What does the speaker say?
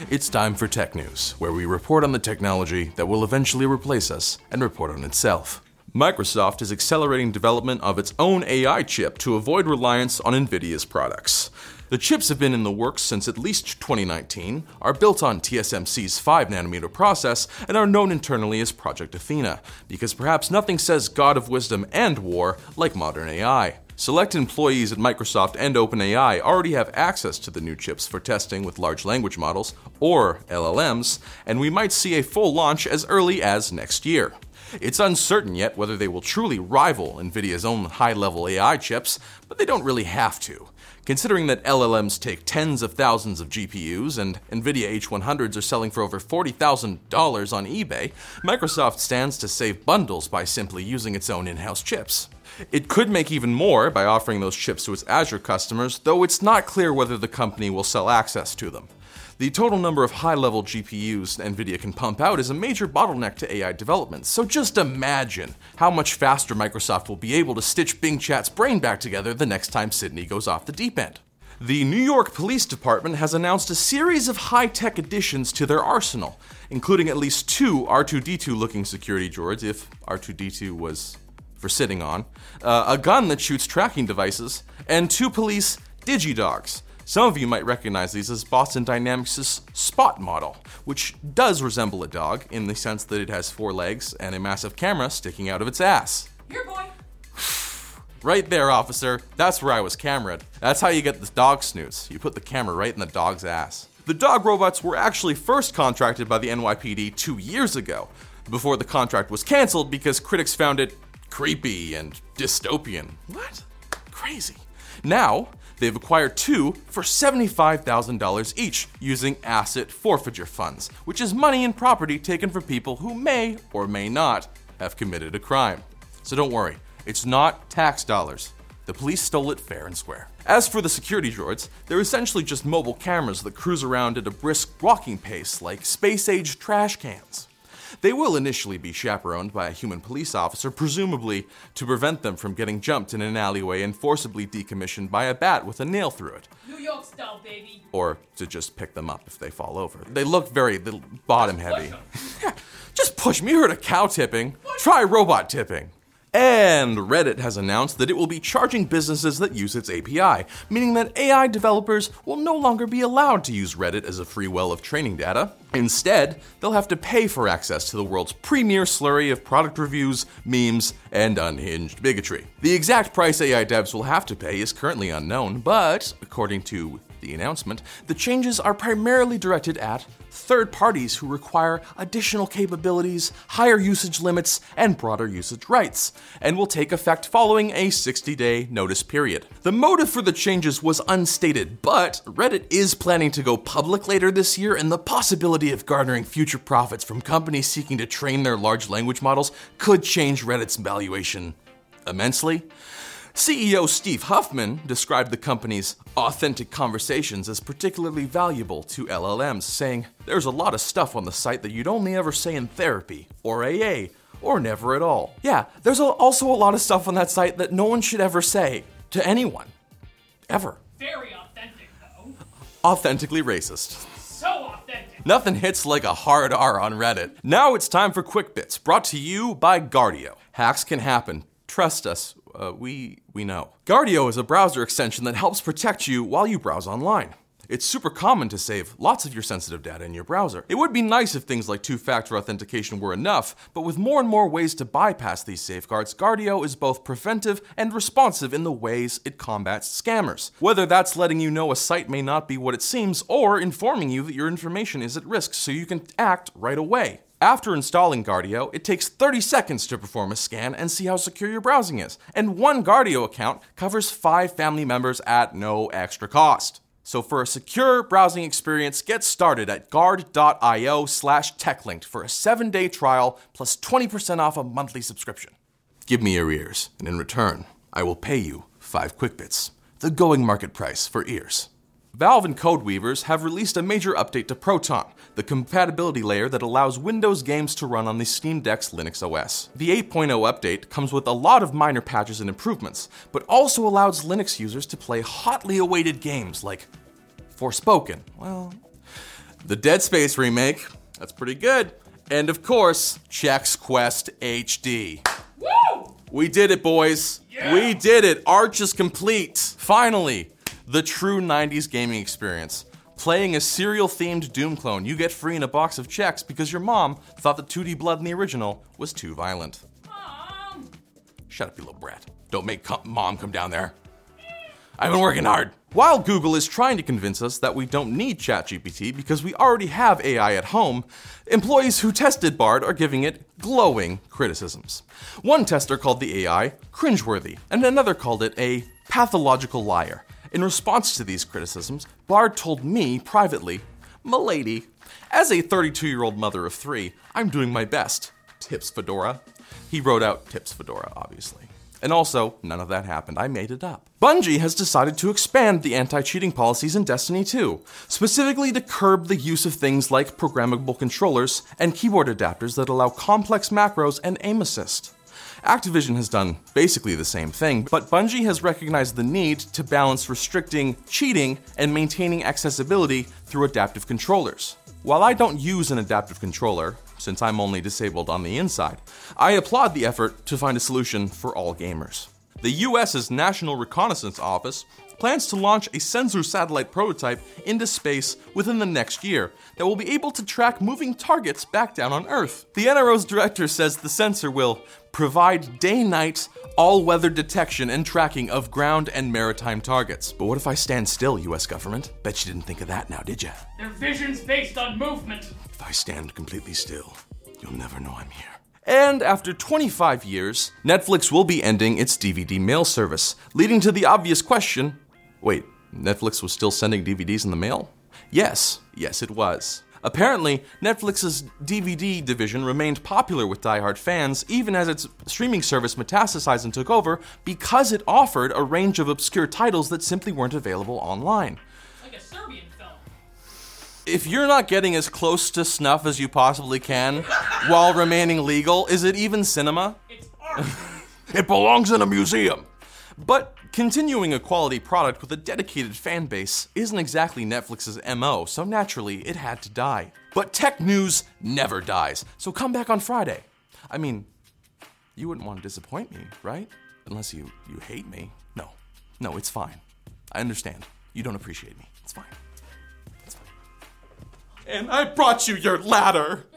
It's time for Tech News, where we report on the technology that will eventually replace us and report on itself. Microsoft is accelerating development of its own AI chip to avoid reliance on NVIDIA's products. The chips have been in the works since at least 2019, are built on TSMC's 5nm process, and are known internally as Project Athena, because perhaps nothing says God of wisdom and war like modern AI. Select employees at Microsoft and OpenAI already have access to the new chips for testing with large language models, or LLMs, and we might see a full launch as early as next year. It's uncertain yet whether they will truly rival NVIDIA's own high level AI chips, but they don't really have to. Considering that LLMs take tens of thousands of GPUs and NVIDIA H100s are selling for over $40,000 on eBay, Microsoft stands to save bundles by simply using its own in house chips. It could make even more by offering those chips to its Azure customers, though it's not clear whether the company will sell access to them. The total number of high level GPUs NVIDIA can pump out is a major bottleneck to AI development, so just imagine how much faster Microsoft will be able to stitch Bing Chat's brain back together the next time Sydney goes off the deep end. The New York Police Department has announced a series of high tech additions to their arsenal, including at least two R2D2 looking security droids, if R2D2 was for sitting on, uh, a gun that shoots tracking devices, and two police digidogs. Some of you might recognize these as Boston Dynamics' Spot model, which does resemble a dog in the sense that it has four legs and a massive camera sticking out of its ass. Here, boy. Right there, officer. That's where I was cameraed. That's how you get the dog snoots. You put the camera right in the dog's ass. The dog robots were actually first contracted by the NYPD two years ago, before the contract was canceled because critics found it creepy and dystopian. What? Crazy. Now, they've acquired two for $75,000 each using asset forfeiture funds, which is money and property taken from people who may or may not have committed a crime. So don't worry, it's not tax dollars. The police stole it fair and square. As for the security droids, they're essentially just mobile cameras that cruise around at a brisk walking pace like space age trash cans. They will initially be chaperoned by a human police officer, presumably to prevent them from getting jumped in an alleyway and forcibly decommissioned by a bat with a nail through it. New York style, baby. Or to just pick them up if they fall over. They look very bottom heavy. just push me. You heard of cow tipping. Try robot tipping. And Reddit has announced that it will be charging businesses that use its API, meaning that AI developers will no longer be allowed to use Reddit as a free well of training data. Instead, they'll have to pay for access to the world's premier slurry of product reviews, memes, and unhinged bigotry. The exact price AI devs will have to pay is currently unknown, but according to the announcement, the changes are primarily directed at third parties who require additional capabilities, higher usage limits, and broader usage rights, and will take effect following a 60 day notice period. The motive for the changes was unstated, but Reddit is planning to go public later this year, and the possibility of garnering future profits from companies seeking to train their large language models could change Reddit's valuation immensely. CEO Steve Huffman described the company's authentic conversations as particularly valuable to LLMs, saying, There's a lot of stuff on the site that you'd only ever say in therapy, or AA, or never at all. Yeah, there's also a lot of stuff on that site that no one should ever say to anyone. Ever. Very authentic, though. Authentically racist. So authentic. Nothing hits like a hard R on Reddit. Now it's time for Quick Bits, brought to you by Guardio. Hacks can happen. Trust us, uh, we we know. Guardio is a browser extension that helps protect you while you browse online. It's super common to save lots of your sensitive data in your browser. It would be nice if things like two factor authentication were enough, but with more and more ways to bypass these safeguards, Guardio is both preventive and responsive in the ways it combats scammers. Whether that's letting you know a site may not be what it seems, or informing you that your information is at risk so you can act right away. After installing Guardio, it takes 30 seconds to perform a scan and see how secure your browsing is. And one Guardio account covers five family members at no extra cost. So for a secure browsing experience, get started at guard.io slash techlinked for a seven-day trial plus 20% off a monthly subscription. Give me your ears, and in return, I will pay you five QuickBits, the going market price for ears. Valve and Codeweavers have released a major update to Proton, the compatibility layer that allows Windows games to run on the Steam Deck's Linux OS. The 8.0 update comes with a lot of minor patches and improvements, but also allows Linux users to play hotly awaited games like Forspoken. Well, the Dead Space remake. That's pretty good. And of course, Chex Quest HD. Woo! We did it, boys. Yeah. We did it. Arch is complete. Finally, the true 90s gaming experience. Playing a cereal themed Doom clone you get free in a box of Chex because your mom thought the 2D blood in the original was too violent. Mom! Shut up, you little brat. Don't make com- mom come down there. I've been working hard. While Google is trying to convince us that we don't need ChatGPT because we already have AI at home, employees who tested Bard are giving it glowing criticisms. One tester called the AI cringeworthy, and another called it a pathological liar. In response to these criticisms, Bard told me privately, Milady, as a 32 year old mother of three, I'm doing my best. Tips Fedora. He wrote out Tips Fedora, obviously. And also, none of that happened. I made it up. Bungie has decided to expand the anti cheating policies in Destiny 2, specifically to curb the use of things like programmable controllers and keyboard adapters that allow complex macros and aim assist. Activision has done basically the same thing, but Bungie has recognized the need to balance restricting cheating and maintaining accessibility through adaptive controllers. While I don't use an adaptive controller, since I'm only disabled on the inside, I applaud the effort to find a solution for all gamers. The US's National Reconnaissance Office plans to launch a sensor satellite prototype into space within the next year that will be able to track moving targets back down on Earth. The NRO's director says the sensor will provide day night, all weather detection and tracking of ground and maritime targets. But what if I stand still, US government? Bet you didn't think of that now, did you? Their vision's based on movement. If I stand completely still, you'll never know I'm here. And after 25 years, Netflix will be ending its DVD mail service, leading to the obvious question wait, Netflix was still sending DVDs in the mail? Yes, yes, it was. Apparently, Netflix's DVD division remained popular with diehard fans even as its streaming service metastasized and took over because it offered a range of obscure titles that simply weren't available online. If you're not getting as close to snuff as you possibly can while remaining legal, is it even cinema? It's art. It belongs in a museum. But continuing a quality product with a dedicated fan base isn't exactly Netflix's MO, so naturally it had to die. But tech news never dies, so come back on Friday. I mean, you wouldn't want to disappoint me, right? Unless you, you hate me. No, no, it's fine. I understand. You don't appreciate me. It's fine. And I brought you your ladder.